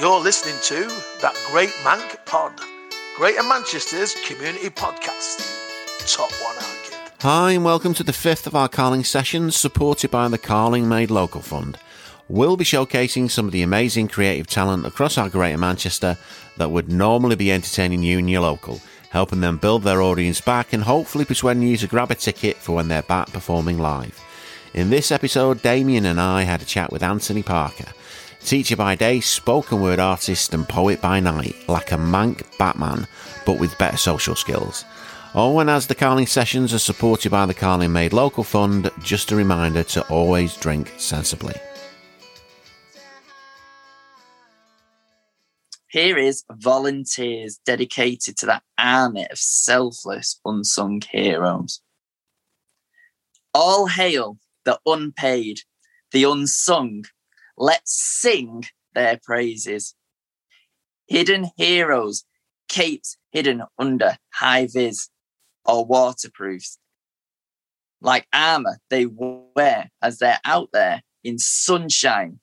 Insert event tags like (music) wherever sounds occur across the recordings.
You're listening to that Great Mank Pod, Greater Manchester's community podcast. Top one, kid. Hi, and welcome to the fifth of our Carling sessions, supported by the Carling Made Local Fund. We'll be showcasing some of the amazing creative talent across our Greater Manchester that would normally be entertaining you and your local, helping them build their audience back and hopefully persuading you to grab a ticket for when they're back performing live. In this episode, Damien and I had a chat with Anthony Parker, teacher by day, spoken word artist, and poet by night, like a mank Batman, but with better social skills. Oh, and as the Carling sessions are supported by the Carling Made Local Fund, just a reminder to always drink sensibly. Here is volunteers dedicated to that army of selfless, unsung heroes. All hail the unpaid, the unsung. Let's sing their praises. Hidden heroes, capes hidden under high vis or waterproofs. Like armor they wear as they're out there in sunshine,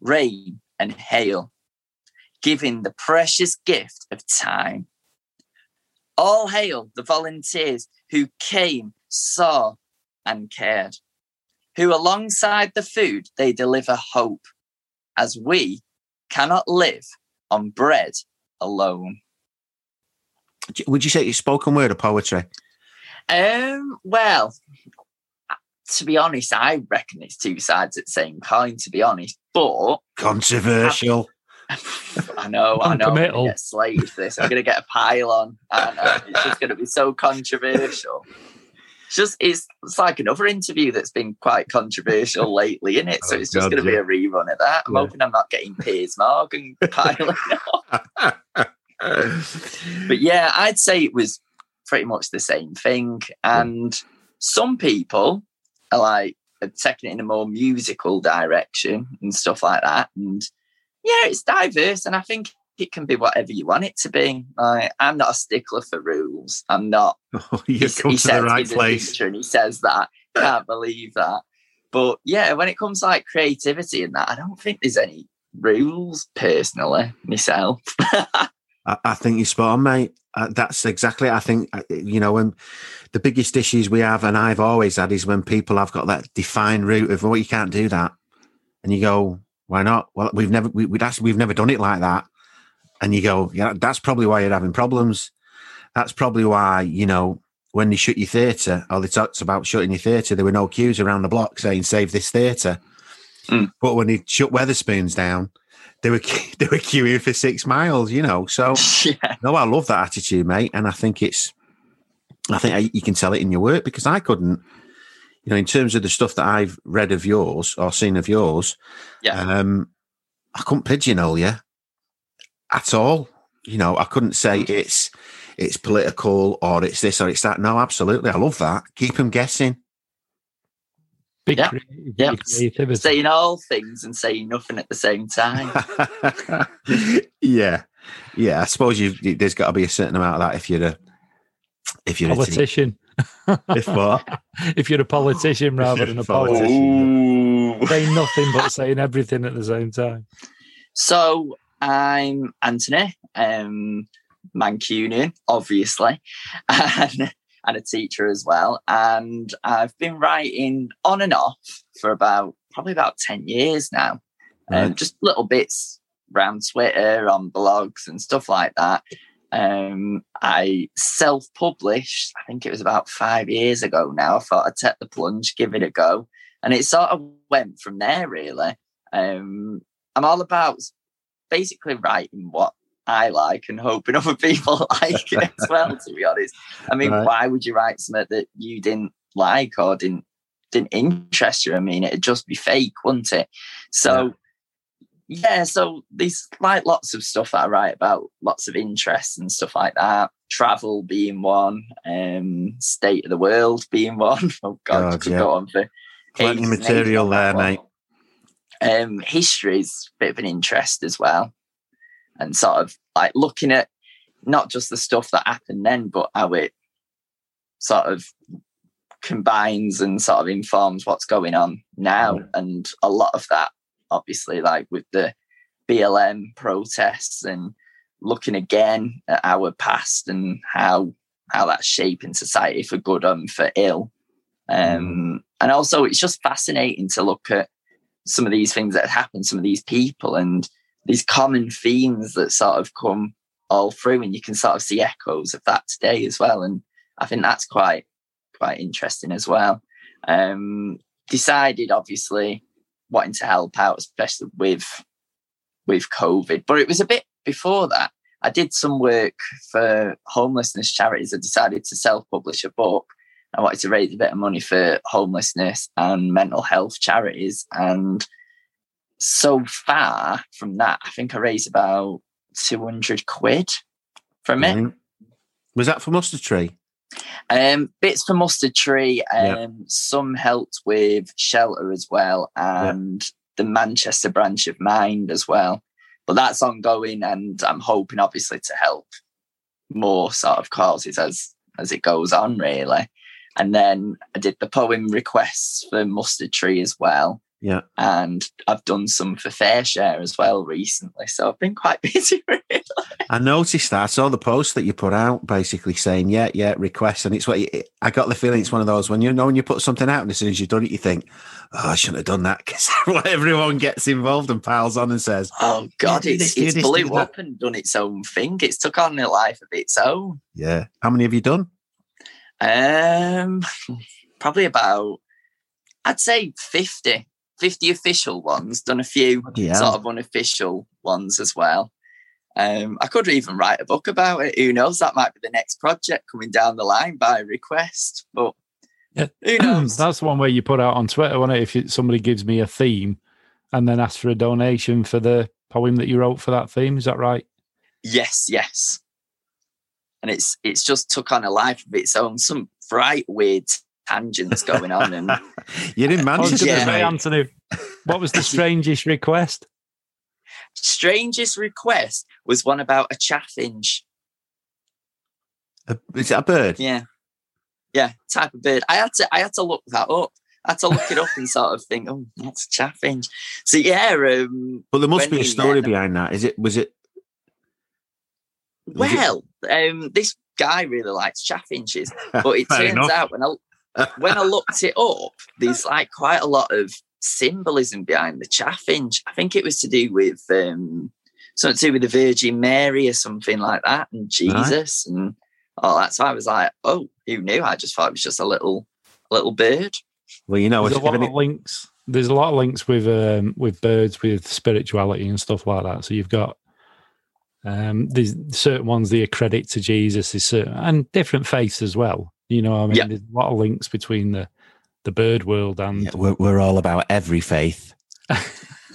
rain, and hail, giving the precious gift of time. All hail the volunteers who came, saw, and cared who alongside the food they deliver hope, as we cannot live on bread alone. Would you say it's spoken word or poetry? Um, well, to be honest, I reckon it's two sides of the same coin, to be honest, but controversial. I know, I know. I'm gonna get slated for this. I'm going to get a pile on. I know. It's just going to be so controversial it's just it's, it's like another interview that's been quite controversial (laughs) lately, isn't it? So oh, it's just going to yeah. be a rerun of that. I'm yeah. hoping I'm not getting Piers Morgan (laughs) piling but yeah, I'd say it was pretty much the same thing. And some people are like are taking it in a more musical direction and stuff like that. And yeah, it's diverse, and I think it can be whatever you want it to be. I, I'm not a stickler for rules. I'm not. Oh, (laughs) you've come he to the right place. And he says that. Can't believe that. But yeah, when it comes to like creativity and that, I don't think there's any rules personally myself. (laughs) I, I, think you're spot on, mate. Uh, that's exactly. I think uh, you know when the biggest issues we have, and I've always had, is when people have got that defined route of, "Oh, you can't do that," and you go, "Why not?" Well, we've never we, we'd we've never done it like that and you go, yeah, that's probably why you're having problems. That's probably why, you know, when they shut your theatre, or they talked about shutting your theatre, there were no queues around the block saying save this theatre. Mm. But when they shut Wetherspoons down, they were (laughs) they were queuing for six miles, you know. So (laughs) yeah. no, I love that attitude, mate, and I think it's, I think you can tell it in your work because I couldn't, you know, in terms of the stuff that I've read of yours or seen of yours, yeah, um, I couldn't pigeonhole you at all. You know, I couldn't say mm. it's it's political or it's this or it's that. No, absolutely, I love that. Keep them guessing. Big yeah. yeah. creativity. Saying all things and saying nothing at the same time. (laughs) yeah, yeah. I suppose you there's got to be a certain amount of that if you're a if you're a politician. A if what? (laughs) if you're a politician rather than a politician, saying nothing but saying everything at the same time. So I'm Anthony, um, Mancunian, obviously, (laughs) and, and a teacher as well. And I've been writing on and off for about probably about 10 years now. Um, right. Um, just little bits around Twitter, on blogs, and stuff like that. Um, I self published, I think it was about five years ago now. I thought I'd take the plunge, give it a go. And it sort of went from there, really. Um, I'm all about basically writing what I like and hoping other people (laughs) like it as well. To be honest, I mean, right. why would you write something that you didn't like or didn't didn't interest you? I mean, it'd just be fake, wouldn't it? So. Yeah. yeah, so there's like lots of stuff that I write about, lots of interests and stuff like that. Travel being one, um, state of the world being (laughs) one. Oh God, God yeah. go on for plenty material there, mate. Um, history is a bit of an interest as well, and sort of like looking at not just the stuff that happened then, but how it sort of combines and sort of informs what's going on now. And a lot of that, obviously, like with the BLM protests and looking again at our past and how how that's shaping society for good and for ill. Um, and also, it's just fascinating to look at some of these things that happen, some of these people, and these common themes that sort of come all through, and you can sort of see echoes of that today as well. And I think that's quite quite interesting as well. Um, decided, obviously, wanting to help out, especially with with COVID, but it was a bit before that. I did some work for homelessness charities. I decided to self publish a book. I wanted to raise a bit of money for homelessness and mental health charities. And so far from that, I think I raised about 200 quid from it. Mm-hmm. Was that for Mustard Tree? Um, bits for Mustard Tree, um, yep. some helped with shelter as well, and yep. the Manchester branch of Mind as well but that's ongoing and i'm hoping obviously to help more sort of causes as as it goes on really and then i did the poem requests for mustard tree as well yeah and i've done some for FareShare as well recently so i've been quite (laughs) busy really I noticed that. I saw the post that you put out basically saying, yeah, yeah, request. And it's what you, I got the feeling it's one of those when you know, when you put something out and as soon as you've done it, you think, oh, I shouldn't have done that because (laughs) everyone gets involved and piles on and says, oh, God, it's, it's blew up and done its own thing. It's took on a life of its own. Yeah. How many have you done? Um, (laughs) probably about, I'd say 50. 50 official ones, done a few yeah. sort of unofficial ones as well. Um, I could even write a book about it. Who knows? That might be the next project coming down the line by request. But yeah. who knows? (clears throat) That's one way you put out on Twitter, when If it, somebody gives me a theme and then asks for a donation for the poem that you wrote for that theme, is that right? Yes, yes. And it's it's just took on a life of its own. Some bright, weird tangents going on. And you didn't manage yeah. to, Anthony. What was the (laughs) strangest request? Strangest request was one about a chaffinch. A, is it a bird? Yeah, yeah, type of bird. I had to I had to look that up. I had to look it up and sort of think, oh, that's a chaffinch. So yeah, um, but there must be a story behind that. Is it? Was it? Was well. Um, this guy really likes chaffinches, (laughs) but it turns enough. out when I when I looked it up, there's like quite a lot of symbolism behind the chaffinch. I think it was to do with um, something to do with the Virgin Mary or something like that, and Jesus right. and all that. So I was like, oh, who knew? I just thought it was just a little little bird. Well, you know, there's a lot of links. There's a lot of links with um, with birds with spirituality and stuff like that. So you've got um, there's certain ones they accredit to Jesus, is certain and different faiths as well. You know, I mean, there's a lot of links between the the bird world and yeah, we're, we're all about every faith. (laughs)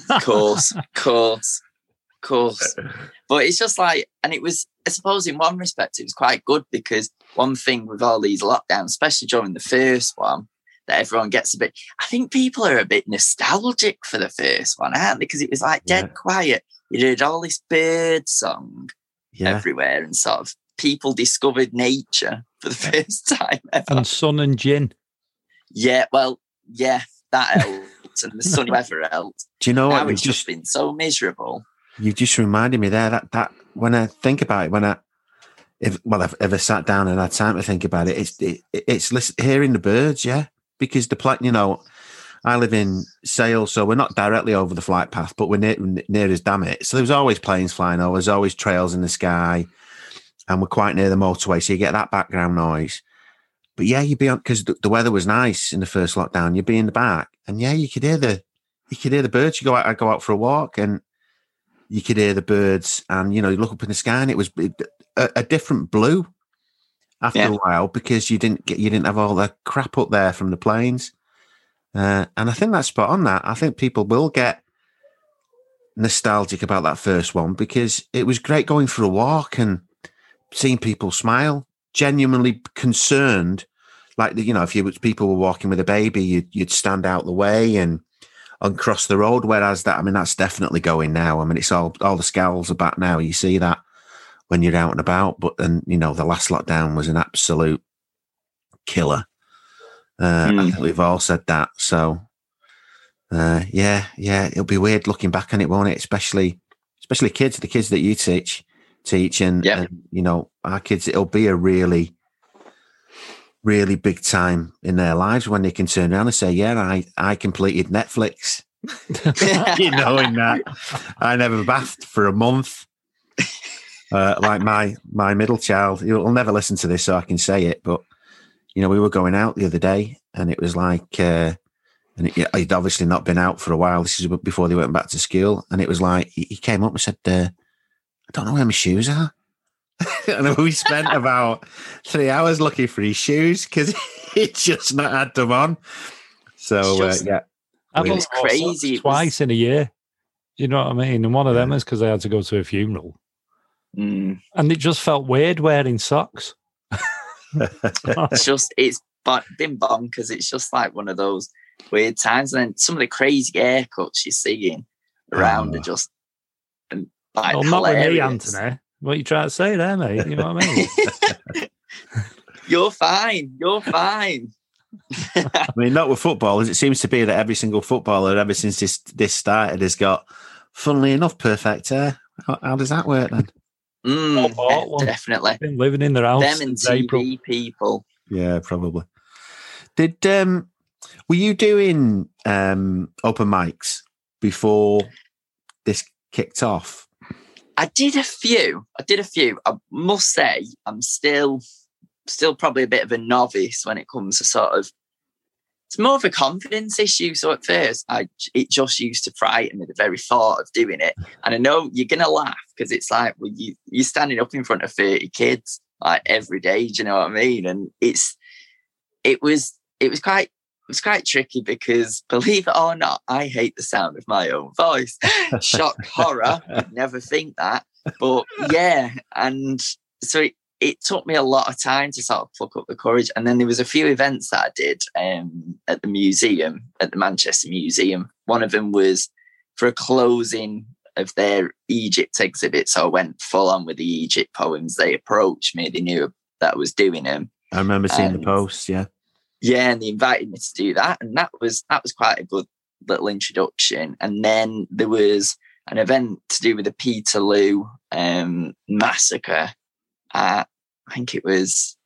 Of course of course of course. But it's just like and it was i suppose in one respect it was quite good because one thing with all these lockdowns especially during the first one that everyone gets a bit i think people are a bit nostalgic for the first one aren't they? Because it was like dead yeah. quiet you heard all this bird song yeah. everywhere and sort of people discovered nature for the first (laughs) time ever. and sun and gin yeah, well, yeah, that (laughs) helped, and the sunny weather helped. Do you know now what? It's just, just been so miserable. You just reminded me there that that when I think about it, when I if well, I've ever sat down and had time to think about it, it's it, it's listen, hearing the birds, yeah, because the plant, you know, I live in Sale, so we're not directly over the flight path, but we're near, near as damn it. So there's always planes flying over, there's always trails in the sky, and we're quite near the motorway, so you get that background noise. But yeah, you'd be on because the, the, weather was nice in the first lockdown. You'd be in the back, and yeah, you could hear the you could hear the birds. You go out, I go out for a walk, and you could hear the birds, and you know, you look up in the sky, and it was a, a different blue after yeah. a while because you didn't get you didn't have all the crap up there from the planes. Uh, and I think that's spot on. That I think people will get nostalgic about that first one because it was great going for a walk and seeing people smile genuinely concerned, like you know, if you people were walking with a baby, you'd, you'd stand out the way and and cross the road. Whereas that, I mean, that's definitely going now. I mean, it's all all the scowls are back now. You see that when you're out and about. But then you know, the last lockdown was an absolute killer. Uh, mm. I think we've all said that. So, uh, yeah, yeah, it'll be weird looking back on it, won't it? Especially especially kids, the kids that you teach, teach, and, Yeah. and you know our kids. It'll be a really, really big time in their lives when they can turn around and say, "Yeah, I I completed Netflix." (laughs) you know, in that I never bathed for a month. Uh, like my my middle child, he'll never listen to this, so I can say it. But you know, we were going out the other day, and it was like, uh, and it, he'd obviously not been out for a while. This is before they went back to school, and it was like he, he came up and said, uh, "I don't know where my shoes are." (laughs) and we spent about three hours looking for his shoes because (laughs) he just not had them on. So uh, Just- yeah, I've It was crazy. Twice in a year. You know what I mean? And one of them is because I had to go to a funeral, Mm. and it just felt weird wearing socks. (laughs) It's (laughs) just it's but been bonkers. It's just like one of those weird times. And then some of the crazy haircuts you're seeing around ah. um, Oh. are just and, like, well, not with me. Anthony. What you trying to say there, mate? You know what I mean? (laughs) You're fine. You're fine. (laughs) I mean, not with footballers. It seems to be that every single footballer, ever since this this started, has got, funnily enough, perfect hair. How, how does that work then? Mm, yeah, one. definitely. Been living in their house Them and since April. TV people. Yeah, probably. Did um, were you doing um open mics before this kicked off? I did a few. I did a few. I must say, I'm still, still probably a bit of a novice when it comes to sort of. It's more of a confidence issue. So at first, I it just used to frighten me the very thought of doing it. And I know you're gonna laugh because it's like well, you you're standing up in front of thirty kids like every day. Do you know what I mean? And it's it was it was quite it was quite tricky because (laughs) believe it or not, I hate the sound of my own voice. (laughs) Shock horror. Never think that. But yeah, and so it, it took me a lot of time to sort of pluck up the courage. And then there was a few events that I did um, at the museum, at the Manchester Museum. One of them was for a closing of their Egypt exhibit. So I went full on with the Egypt poems. They approached me. They knew that I was doing them. I remember seeing the And- posts. Yeah, Yeah, and they invited me to do that, and that was that was quite a good little introduction. And then there was an event to do with the Peterloo um, massacre. At, I think it was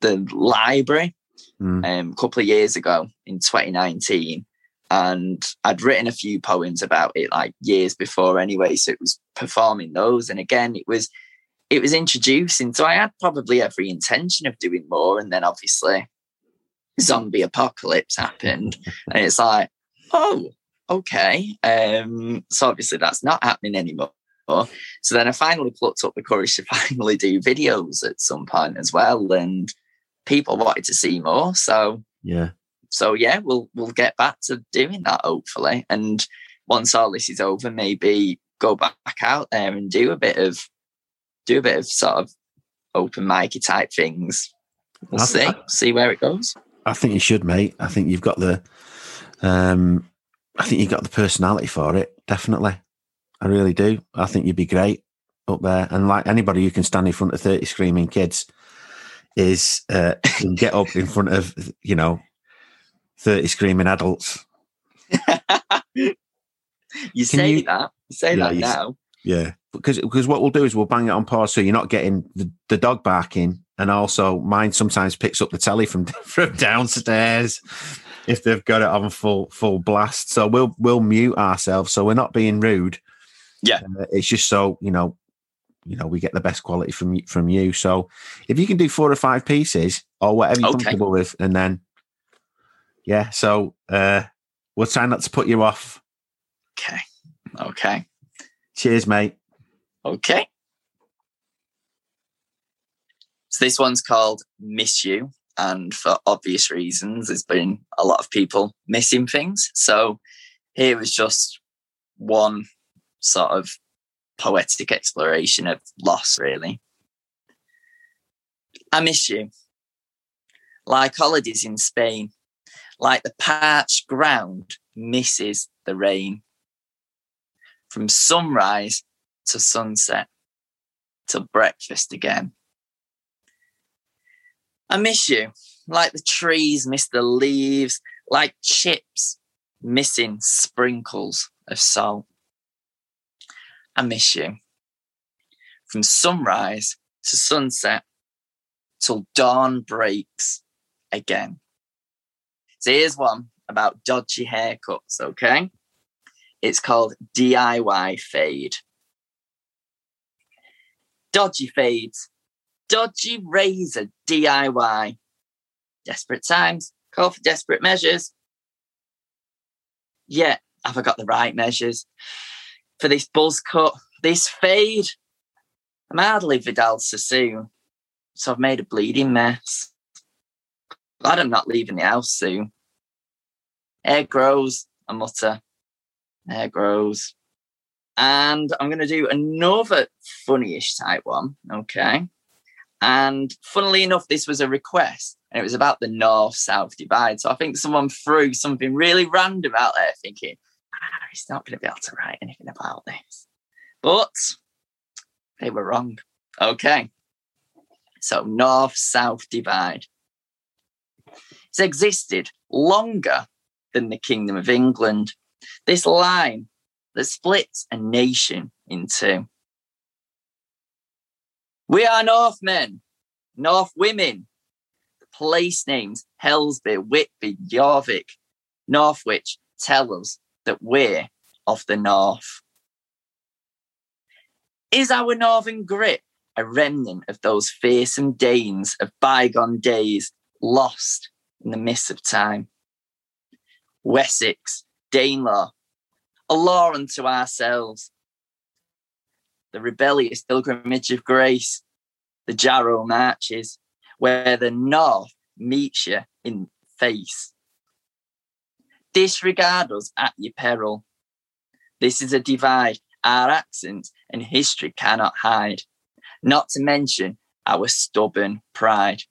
the library Mm. um, a couple of years ago in 2019. And I'd written a few poems about it like years before anyway. So it was performing those. And again, it was it was introducing. So I had probably every intention of doing more. And then obviously zombie apocalypse happened. and it's like, oh, okay. Um, so obviously that's not happening anymore. So then I finally plucked up the courage to (laughs) finally do videos at some point as well. And people wanted to see more. So yeah. so yeah, we'll we'll get back to doing that hopefully. And once all this is over, maybe go back out there and do a bit of do a bit of sort of open micy type things. We'll I- see. I- see where it goes. I think you should, mate. I think you've got the, um, I think you've got the personality for it. Definitely, I really do. I think you'd be great up there. And like anybody who can stand in front of thirty screaming kids, is uh, (laughs) can get up in front of you know thirty screaming adults. (laughs) You say you- that. You say Yeah, that you now. Yeah, because because what we'll do is we'll bang it on pause, so you're not getting the, the dog barking, and also mine sometimes picks up the telly from (laughs) from downstairs if they've got it on full full blast. So we'll we'll mute ourselves, so we're not being rude. Yeah. Uh, it's just so you know, you know, we get the best quality from from you. So if you can do four or five pieces or whatever you're Okay. comfortable with, and then yeah, so uh, we'll try not to put you off. Okay. Okay. Cheers, mate. Okay. So this one's called Miss You. And for obvious reasons, there's been a lot of people missing things. So here was just one sort of poetic exploration of loss, really. I miss you. Like holidays in Spain, like the parched ground misses the rain. From sunrise to sunset till breakfast again. I miss you, like the trees miss the leaves, like chips missing sprinkles of salt. I miss you. From sunrise to sunset till dawn breaks again. So here's one about dodgy haircuts, okay? It's called DIY fade. Dodgy fades, dodgy razor DIY. Desperate times call for desperate measures. Yeah, have I got the right measures for this buzz cut, this fade? I'm hardly Vidal Sassoon, so I've made a bleeding mess. Glad I'm not leaving the house soon. Hair grows, I mutter. Hair grows. And I'm going to do another funny-ish type one, okay? And funnily enough, this was a request, and it was about the north-south divide. So I think someone threw something really random out there, thinking, he's not going to be able to write anything about this. But they were wrong. Okay. So north-south divide. It's existed longer than the Kingdom of England. This line that splits a nation in two. We are Northmen, North women. The place names Helsby, Whitby, Jorvik, Northwich tell us that we're of the North. Is our Northern grit a remnant of those fearsome Danes of bygone days lost in the mists of time? Wessex, Danelaw, a law unto ourselves. The rebellious pilgrimage of grace, the Jarrow marches, where the North meets you in face. Disregard us at your peril. This is a divide our accents and history cannot hide, not to mention our stubborn pride.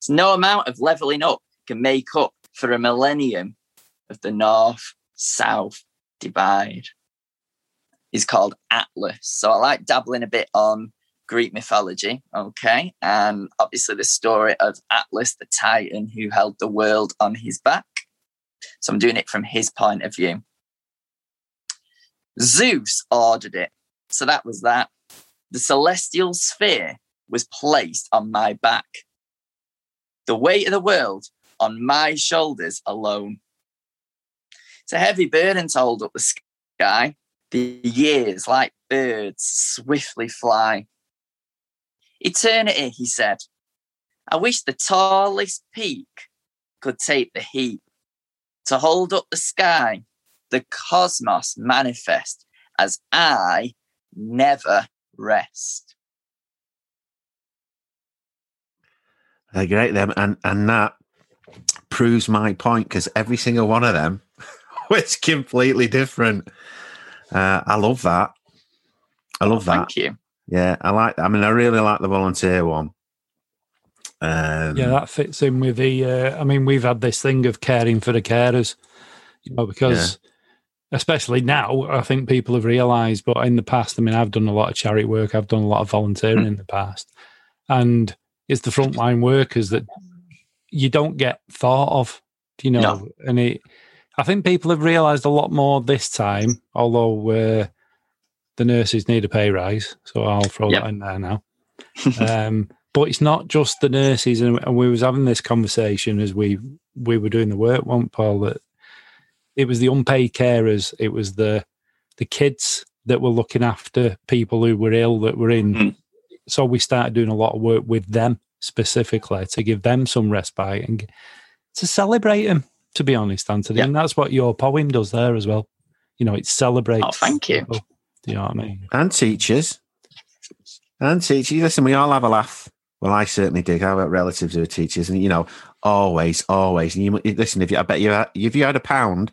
So no amount of levelling up can make up for a millennium of the North South divide. Is called Atlas. So I like dabbling a bit on Greek mythology, okay, and obviously the story of Atlas, the Titan who held the world on his back. So I'm doing it from his point of view. Zeus ordered it. So that was that. The celestial sphere was placed on my back. The weight of the world on my shoulders alone. It's a heavy burden to hold up the sky. The years, like birds, swiftly fly. Eternity, he said. I wish the tallest peak could take the heat to hold up the sky, the cosmos manifest as I never rest. They're great, them, and and that proves my point because every single one of them (laughs) was completely different. Uh, I love that. I love that. Thank you. Yeah, I like. I mean, I really like the volunteer one. Um, yeah, that fits in with the. Uh, I mean, we've had this thing of caring for the carers, you know, because especially now, I think people have realised. But in the past, I mean, I've done a lot of charity work. I've done a lot of volunteering Hmm. in the past, and it's the frontline workers that you don't get thought of, you know. No. And it, I think people have realised a lot more this time. Although uh, the nurses need a pay rise, so I'll throw Yep. that in there now. (laughs) um, but it's not just the nurses, and, and we was having this conversation as we we were doing the work, one Paul, that it was the unpaid carers, it was the the kids that were looking after people who were ill that were in. Mm. So we started doing a lot of work with them specifically to give them some respite and to celebrate them. To be honest, Anthony, Yeah. and that's what your poem does there as well. You know, it celebrates. Oh, thank you. people. Do you know what I mean? and teachers, and teachers. Listen, we all have a laugh. Well, I certainly do. I have relatives who are teachers, and you know, always, always. And you listen. If you, I bet you, if you had a pound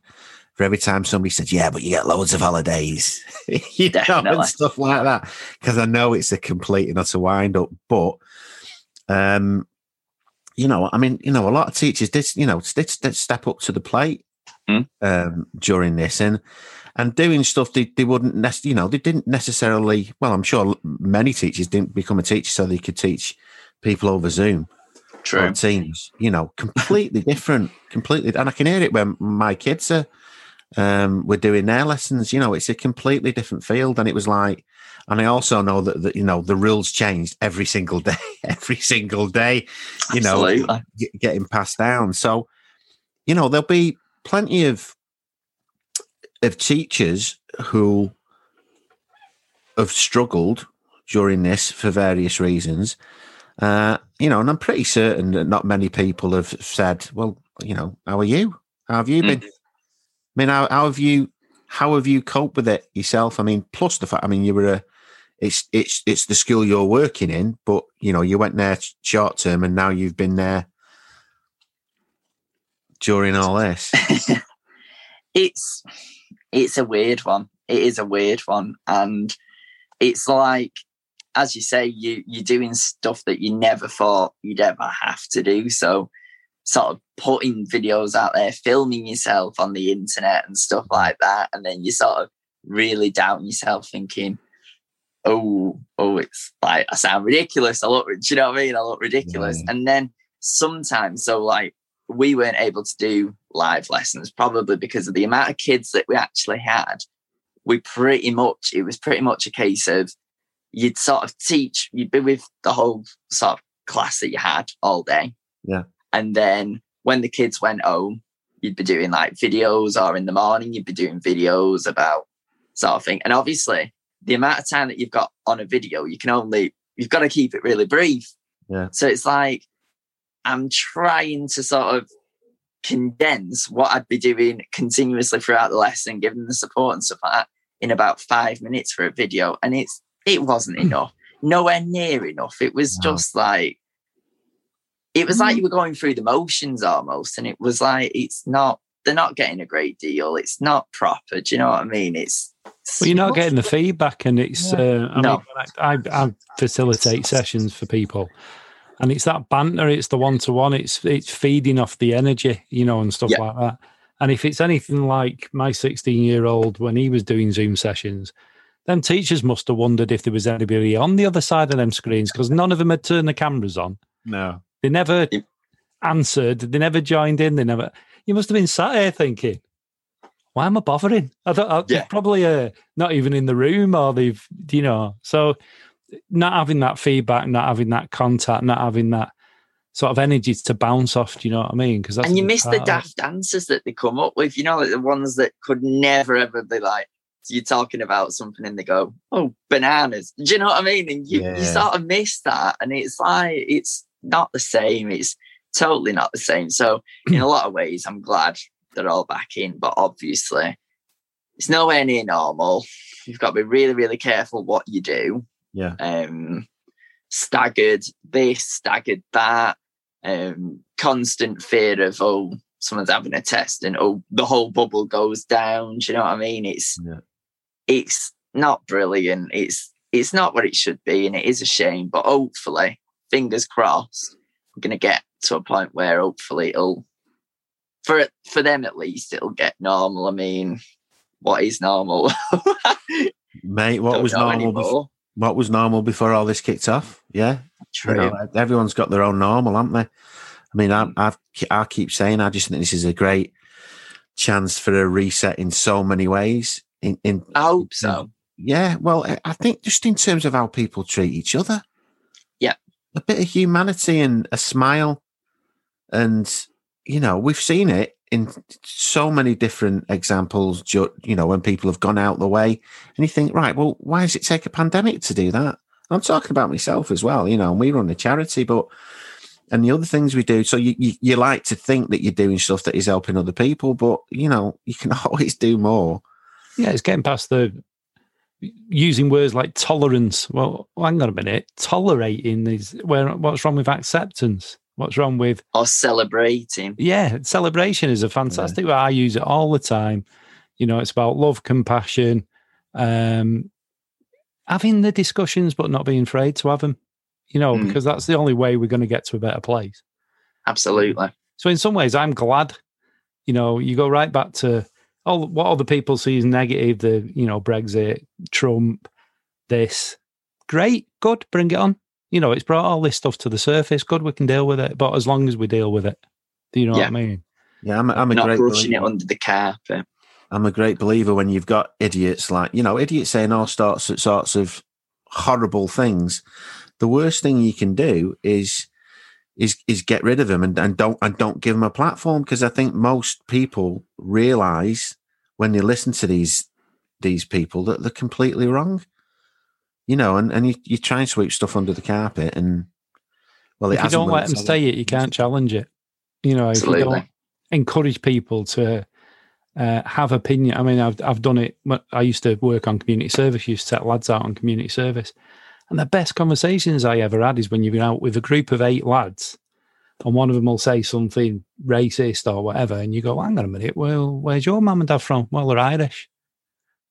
for every time somebody said, "Yeah, but you get loads of holidays," (laughs) you know, and stuff like that. Because I know it's a complete and utter wind up. But, um, you know, I mean, you know, a lot of teachers did, you know, did, did step up to the plate Mm. um, during this, and and doing stuff they, they wouldn't nec- you know they didn't necessarily well i'm sure many teachers didn't become a teacher so they could teach people over zoom True. teams you know completely different completely and i can hear it when my kids are um, were doing their lessons. You know, it's a completely different field. And it was like, and I also know that, that you know the rules changed every single day, (laughs) every single day. You Absolutely. know, getting passed down. So, you know, there'll be plenty of of teachers who have struggled during this for various reasons. Uh, you know, and I'm pretty certain that not many people have said, "Well, you know, how are you? How have you Mm. been?" I mean, how, how have you how have you coped with it yourself? I mean, plus the fact, I mean, you were a it's it's it's the school you're working in, but you know, you went there short term, and now you've been there during all this. (laughs) it's it's a weird one. It is a weird one, and it's like, as you say, you you're doing stuff that you never thought you'd ever have to do. So, sort of putting videos out there, filming yourself on the internet and stuff like that, and then you sort of really doubting yourself, thinking, "Oh, oh, it's like I sound ridiculous. I look, do you know what I mean? I look ridiculous." And then sometimes, so like we weren't able to do live lessons probably because of the amount of kids that we actually had. We pretty much, it was pretty much a case of you'd sort of teach, you'd be with the whole sort of class that you had all day. Yeah. And then when the kids went home, you'd be doing like videos, or in the morning, you'd be doing videos about sort of thing. And obviously, the amount of time that you've got on a video, you can only, you've got to keep it really brief. Yeah. So it's like, I'm trying to sort of condense what I'd be doing continuously throughout the lesson, giving the support and stuff like that in about five minutes for a video. And it's it wasn't enough. Nowhere near enough. It was No. just like it was like you were going through the motions almost. And it was like it's not they're not getting a great deal. It's not proper. Do you know what I mean? It's Well, you're not getting the feedback, and it's. Uh, I No. mean, I, I, I facilitate sessions for people, and it's that banter. It's the one to one. It's it's feeding off the energy, you know, and stuff Yeah. like that. And if it's anything like my 16 year old when he was doing Zoom sessions, them teachers must have wondered if there was anybody on the other side of them screens because none of them had turned the cameras on. No. They never answered. They never joined in. They never. You must have been sat here thinking, "Why am I bothering?" I thought I, Yeah. probably uh, not even in the room, or they've you know. So not having that feedback, not having that contact, not having that sort of energy to bounce off. Do you know what I mean? Because and you miss the daft answers that they come up with, you know, like the ones that could never ever be like, so you're talking about something and they go, oh, bananas. Do you know what I mean? And you, Yeah. you sort of miss that. And it's like, it's not the same. It's totally not the same. So, in a (clears throat) lot of ways, I'm glad they're all back in, but obviously, it's nowhere near normal. You've got to be really, really careful what you do Yeah. um, staggered this, staggered that, um, constant fear of oh someone's having a test and oh the whole bubble goes down. Do you know what I mean? It's Yeah. It's not brilliant. It's it's not what it should be, and it is a shame. But hopefully, fingers crossed, we're gonna get to a point where hopefully it'll for for them at least it'll get normal. I mean, what is normal? (laughs) Mate, what Don't was normal before? What was normal before all this kicked off? Yeah. You True. know, everyone's got their own normal, haven't they? I mean, I, mm. I've, I keep saying, I just think this is a great chance for a reset in so many ways. In, in I hope so. yeah, well, I- think just in terms of how people treat each other. Yeah. a bit of humanity and a smile, and you know, we've seen it in so many different examples. You know, when people have gone out the way, and you think, right, well, why does it take a pandemic to do that? I'm talking about myself as well. You know, and we run a charity, but and the other things we do. So you, you you like to think that you're doing stuff that is helping other people, but you know, you can (laughs) always do more. Yeah, it's getting past the using words like tolerance. Well, hang on a minute. Tolerating is where what's wrong with acceptance? What's wrong with Or celebrating. yeah, celebration is a fantastic word. I use it all the time. You know, it's about love, compassion, um, having the discussions, but not being afraid to have them. You know, Mm. because that's the only way we're going to get to a better place. Absolutely. So in some ways, I'm glad. You know, you go right back to all what other people see as negative. The you know Brexit, Trump, this. Great, good, bring it on. You know, it's brought all this stuff to the surface. Good, we can deal with it. But as long as we deal with it, do you know Yeah. what I mean? Yeah, I'm, a- I'm a Not great brushing believer. it under the carpet. I'm a great believer when you've got idiots like you know idiots saying all sorts of sorts of horrible things. The worst thing you can do is is is get rid of them and, and don't and don't give them a platform because I think most people realize when they listen to these these people that they're completely wrong. You know, and, and you, you try and sweep stuff under the carpet and well, if you don't let them say it, you can't challenge it. You know, Absolutely. if you don't encourage people to uh, have opinion. I mean, I've I've done it. I used to work on community service. Used to set lads out on community service, and the best conversations I ever had is when you've been out with a group of eight lads, and one of them will say something racist or whatever, and you go, "Hang on a minute. Well, where's your mum and dad from? Well, they're Irish."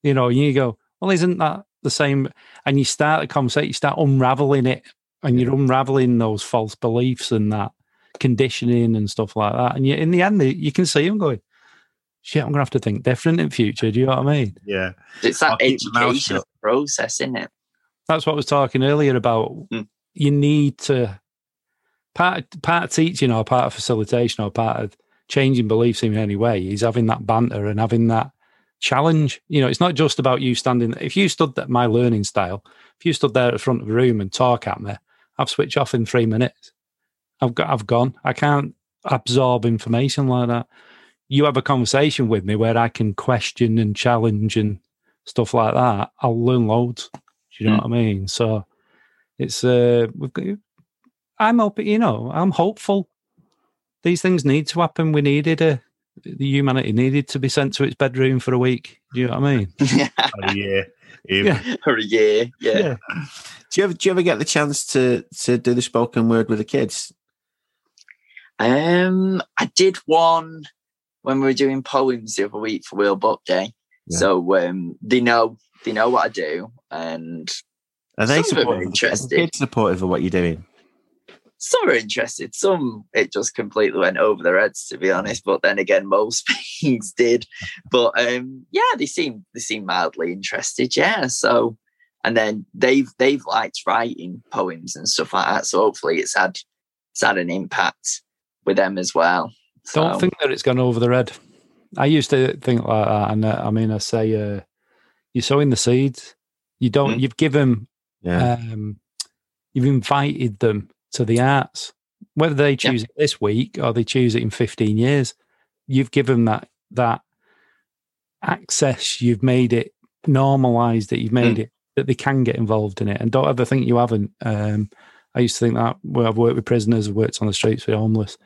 You know, and you go, "Well, isn't that the same?" And you start a conversation. You start unraveling it, and you're unraveling those false beliefs and that conditioning and stuff like that. And you, in the end, you can see them going, shit, I'm going to have to think different in future. Do you know what I mean? Yeah. It's that I'll keep my mouth education process, isn't it? That's what I was talking earlier about. Mm. You need to, part, part of teaching or part of facilitation or part of changing beliefs in any way is having that banter and having that challenge. You know, it's not just about you standing. If you stood at my learning style, if you stood there at the front of a room and talk at me, I've switched off in three minutes. I've got, I've gone. I can't absorb information like that. You have a conversation with me where I can question and challenge and stuff like that. I'll learn loads. Do you know Mm. what I mean? So it's uh, we've got. I'm open. You know, I'm hopeful. These things need to happen. We needed a. The humanity needed to be sent to its bedroom for a week. Do you know what I mean? (laughs) Yeah. (laughs) Yeah. (laughs) For a year, yeah. Do you ever do you ever get the chance to to do the spoken word with the kids? Um, I did one when we were doing poems the other week for World Book Day. Yeah. So um, they know they know what I do, and Are they Some of them are supportive? Are the interested. kids supportive of what you're doing? some are interested. Some it just completely went over their heads, to be honest. But then again, most (laughs) things did. But um, yeah, they seem they seem mildly interested. Yeah. So and then they've they've liked writing poems and stuff like that. So hopefully it's had it's had an impact with them as well. Don't think that it's gone over their head. I used to think like that, and uh, I mean, I say, uh, you're sowing the seeds. You don't. Mm. You've given. Yeah. Um, you've invited them to the arts, whether they Yeah. choose it this week or they choose it in 15 years. You've given that that access. You've made it normalized. It. You've made it that they can get involved in it, and don't ever think you haven't. Um, I used to think that where I've worked with prisoners, I've worked on the streets with homeless.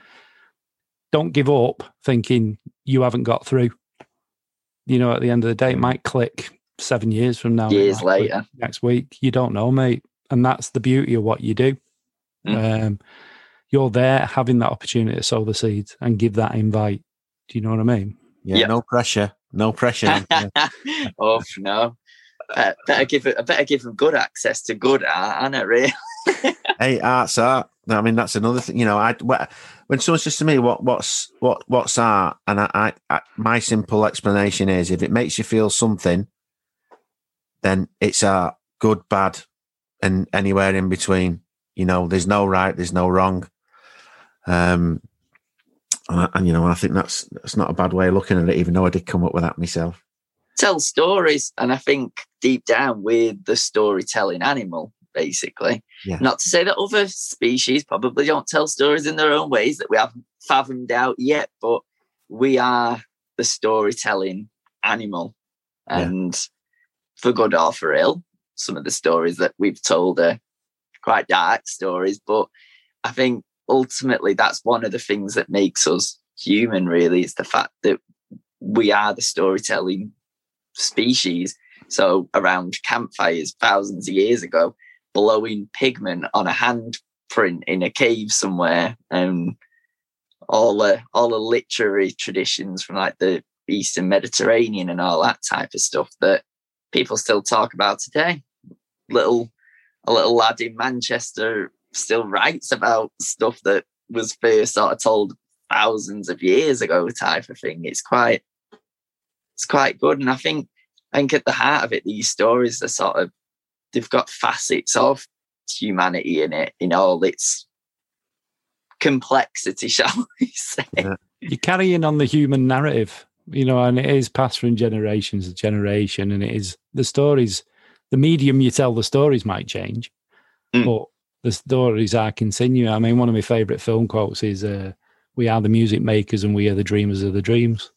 Don't give up thinking you haven't got through. You know, at the end of the day, it might click seven years from now. Years might click later. next week. You don't know, mate. And that's the beauty of what you do. Um, you're there having that opportunity to sow the seeds and give that invite. Do you know what I mean? Yeah. Yeah. No pressure. No pressure. (laughs) Oh no. Uh, better give it. I better give them good access to good art, Anna. Really? (laughs) hey, art's art. I mean, that's another thing. You know, I when someone says to me, "What what's what what's art?" and I, I, I my simple explanation is, if it makes you feel something, then it's a Good, bad, and anywhere in between. You know, there's no right, there's no wrong. Um, and, I, and you know, I think that's that's not a bad way of looking at it, even though I did come up with that myself. Tell stories, and I think deep down we're the storytelling animal, basically. Yeah. Not to say that other species probably don't tell stories in their own ways that we haven't fathomed out yet, but we are the storytelling animal, and for good or for ill, some of the stories that we've told are quite dark stories, but I think ultimately that's one of the things that makes us human, really, is the fact that we are the storytelling species. So around campfires thousands of years ago, blowing pigment on a handprint in a cave somewhere, and all the all the literary traditions from like the Eastern Mediterranean and all that type of stuff that people still talk about today. Little a little lad in Manchester still writes about stuff that was first sort of told thousands of years ago type of thing. It's quite it's quite good. And I think I think at the heart of it, these stories are sort of they've got facets of humanity in it in all its complexity, (laughs) shall we say. Yeah. You're carrying on the human narrative. You know, and it is passed from generations to generation, and it is the stories, the medium you tell the stories might change, Mm. but the stories are continue. I mean, one of my favourite film quotes is, uh, "We are the music makers, and we are the dreamers of the dreams."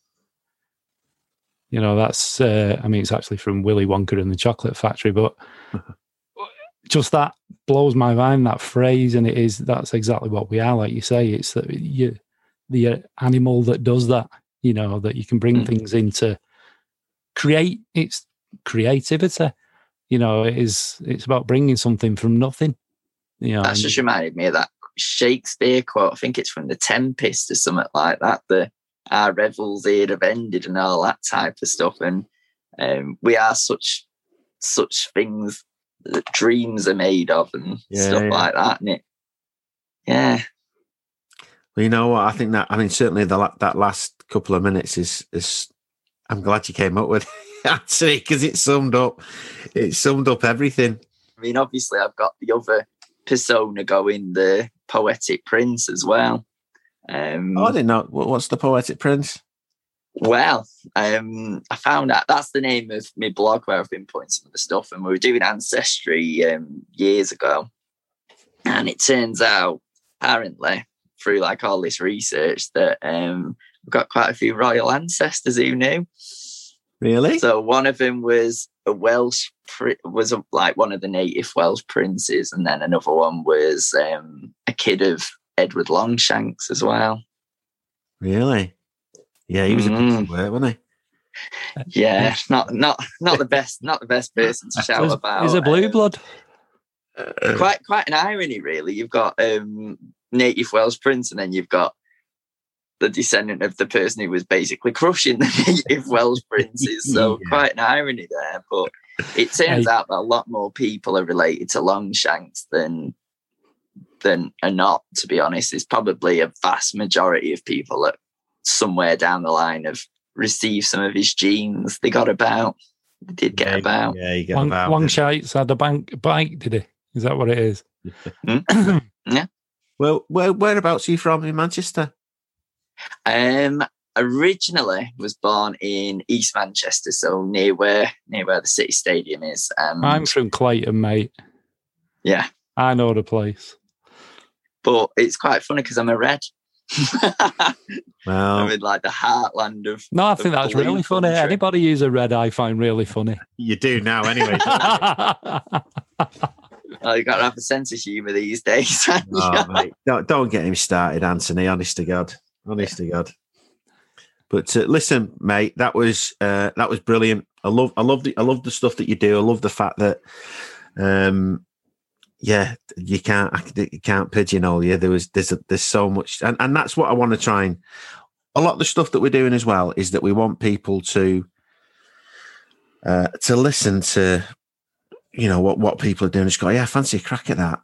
You know, that's. Uh, I mean, it's actually from Willy Wonka and the Chocolate Factory, but (laughs) just that blows my mind. That phrase, and it is that's exactly what we are. Like you say, it's that you, the uh, animal that does that. You know, that you can bring Mm. things into create. It's creativity. You know, it is. It's about bringing something from nothing. You know, That's just reminded me of that Shakespeare quote. I think it's from The Tempest or something like that. The our revels here have ended and all that type of stuff. And um, we are such such things that dreams are made of and Yeah, stuff yeah. like that. And it, yeah, Well, you know what? I think that I mean certainly the that last couple of minutes is is. I'm glad you came up with it, (laughs) actually because it summed up it summed up everything. I mean, obviously, I've got the other persona going, the poetic prince as well. Um, Oh, I didn't know. What's the poetic prince? Well, um, I found out that's the name of my blog where I've been putting some of the stuff, and we were doing ancestry um, years ago, and it turns out apparently through like all this research that um, we've got quite a few royal ancestors who knew. Really? So one of them was a Welsh, was a, like one of the native Welsh princes, and then another one was um, a kid of Edward Longshanks as well. Really? Yeah, he was a Mm. piece of work, wasn't he? Yeah, not not not the best, not the best person to shout Is, about. He's a blue um, blood? quite quite an irony, really. You've got um, native Welsh prince, and then you've got the descendant of the person who was basically crushing the native (laughs) Welsh princes. So Yeah. quite an irony there. But it turns Hey. out that a lot more people are related to Longshanks than than are not. To be honest, it's probably a vast majority of people that somewhere down the line have received some of his genes. They got about. They did get yeah, about. Yeah, you get Long, about. long didn't shites had a bank bike, did he? Is that what it is? Hmm? (clears throat) Yeah. Well, where, whereabouts are you from in Manchester? Um, originally was born in East Manchester, so near where near where the City Stadium is. Um, I'm from Clayton, mate. yeah, I know the place. but it's quite funny because I'm a red. (laughs) Well, I'm in like the heartland of. No, I think that's blue really funny. country. Anybody use a red, I find really funny. you do now anyway. (laughs) Oh, you got to have a sense of humour these days. (laughs) oh, mate, don't, don't get him started, Anthony. Honest to God, honest to God. But uh, listen, mate, that was uh, that was brilliant. I love, I love the, I love the stuff that you do. I love the fact that, um, yeah, you can't, you can't pigeonhole you. There was, there's, a, there's so much, and and that's what I want to try and. A lot of the stuff that we're doing as well is that we want people to, uh, to listen to, you know, what what people are doing. Just go, yeah, fancy a crack at that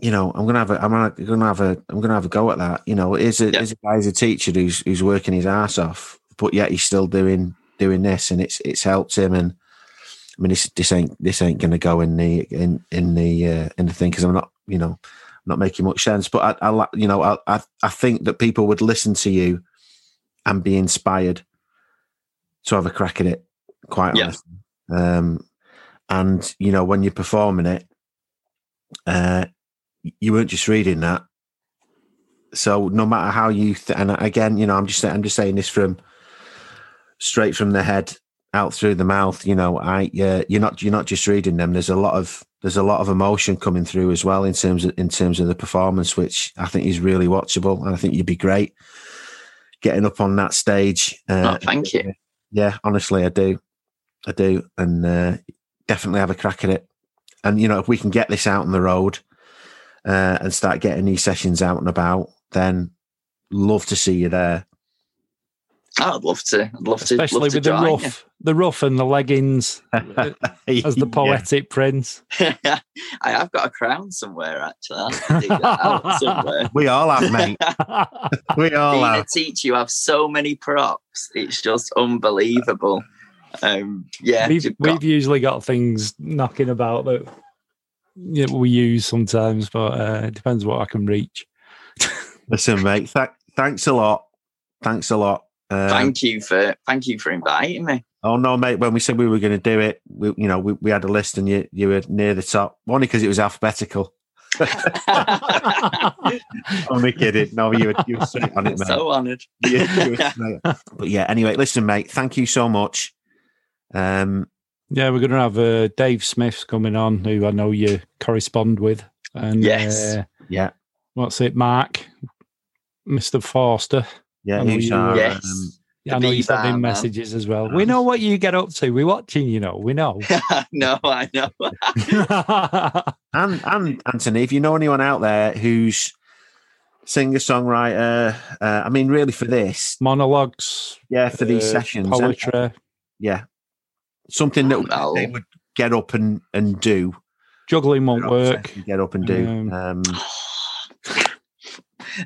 you know, I'm gonna have a, I'm gonna, have a, I'm gonna have a go at that. You know, is a, Yeah. is a guy, is a teacher who's who's working his ass off, but yet he's still doing doing this, and it's it's helped him. And I mean, this this ain't this ain't gonna go in the in in the uh, in the thing because I'm not, you know, not making much sense. But I, I you know, I, I I think that people would listen to you and be inspired to have a crack at it. Quite Yeah. honestly, um, and you know, when you're performing it, uh, you weren't just reading that. So no matter how you th- and again, you know, I'm just I'm just saying this from straight from the head out through the mouth. You know, I uh, you're not you're not just reading them. There's a lot of there's a lot of emotion coming through as well in terms of in terms of the performance, which I think is really watchable, and I think you'd be great getting up on that stage. Uh, Oh, thank you. Yeah, honestly, I do, I do, and uh, definitely have a crack at it. And you know, if we can get this out on the road uh, and start getting these sessions out and about, then love to see you there. Oh, I'd love to. I'd love to. Especially love to with the join you. rough, the rough and the leggings (laughs) as the Yeah. poetic prince. (laughs) I have got a crown somewhere actually. I'll have to dig that out (laughs) somewhere. We all have, mate. We all Being a have. teacher, you have so many props. It's just unbelievable. Um, yeah, we've, you've got- we've usually got things knocking about that yeah, we use sometimes, but uh, it depends what I can reach. (laughs) Listen, mate. Th- thanks a lot. Thanks a lot. Um, thank you for thank you for inviting me. Oh no, mate! When we said we were going to do it, we, you know, we, we had a list, and you you were near the top. Only because it was alphabetical. (laughs) Only kidding. No, you were you were straight on it, mate. so honoured. Yeah, (laughs) you but yeah. Anyway, listen, mate. Thank you so much. Um, Yeah, we're going to have uh, Dave Smith coming on, who I know you correspond with. And Yes. uh, yeah, what's it, Mark, Mr. Forster. yeah. I know Who's you- our, Yes. um, The I know you sent B-Bar in messages as well. We know what you get up to. We're watching, you know. We know. (laughs) no, I know. (laughs) (laughs) and and Anthony, if you know anyone out there who's singer songwriter, uh, I mean, really for this, Monologues. yeah, for these uh, sessions, and- Poetry. yeah, something that no. they would get up and and do. Juggling won't work. Get up and do. Um, Um, (sighs)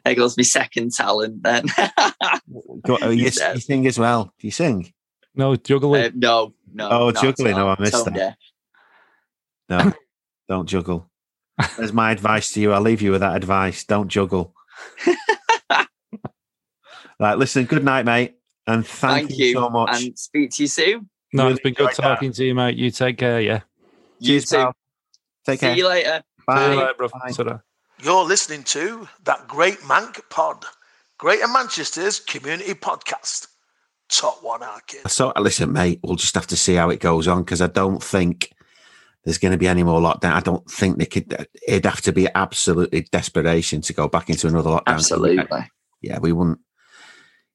there goes my second talent then. (laughs) go, oh, you, you sing as well. Do you sing? No, juggling. Uh, no, no. Oh, juggling. at. Oh, I missed Tone that. deaf. No, (laughs) don't juggle. There's my advice to you. I'll leave you with that advice. Don't juggle. (laughs) right, listen. Good night, mate, and thank, Thank you, you, so much. And speak to you soon. No, really it's been good enjoyed that. talking to you, mate. You take care, yeah. You Cheers, too. pal. Take See care. you later. Bye. See you later, bro. Bye. Ta-ra. You're listening to that Great Mank Pod, Greater Manchester's community podcast. Top one arcade. So listen, mate. We'll just have to see how it goes on because I don't think there's going to be any more lockdown. I don't think they could. It'd have to be absolutely desperation to go back into another lockdown. Absolutely. Yeah, we wouldn't.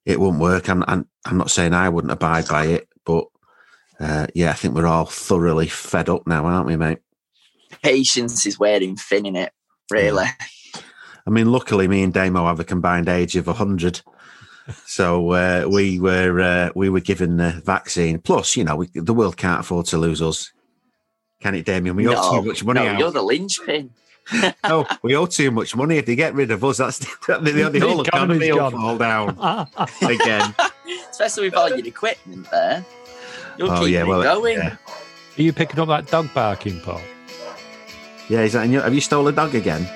It wouldn't work. I'm. I'm, I'm not saying I wouldn't abide by it, but uh, yeah, I think we're all thoroughly fed up now, aren't we, mate? Patience is wearing thin in it, really. I mean, luckily, me and Damo have a combined age of hundred, so uh, we were uh, we were given the vaccine. Plus, you know, we, the world can't afford to lose us. Can it, Damien? We owe too much money no, out. you're the linchpin. no, (laughs) we owe too much money. If they get rid of us, that's the, (laughs) the, the, The whole economy's economy will fall down (laughs) again. Especially with all your equipment there. You'll Oh, keep yeah, it well, going. yeah. Are you picking up that dog barking, Paul? Yeah, is that in your, have you stole a dog again?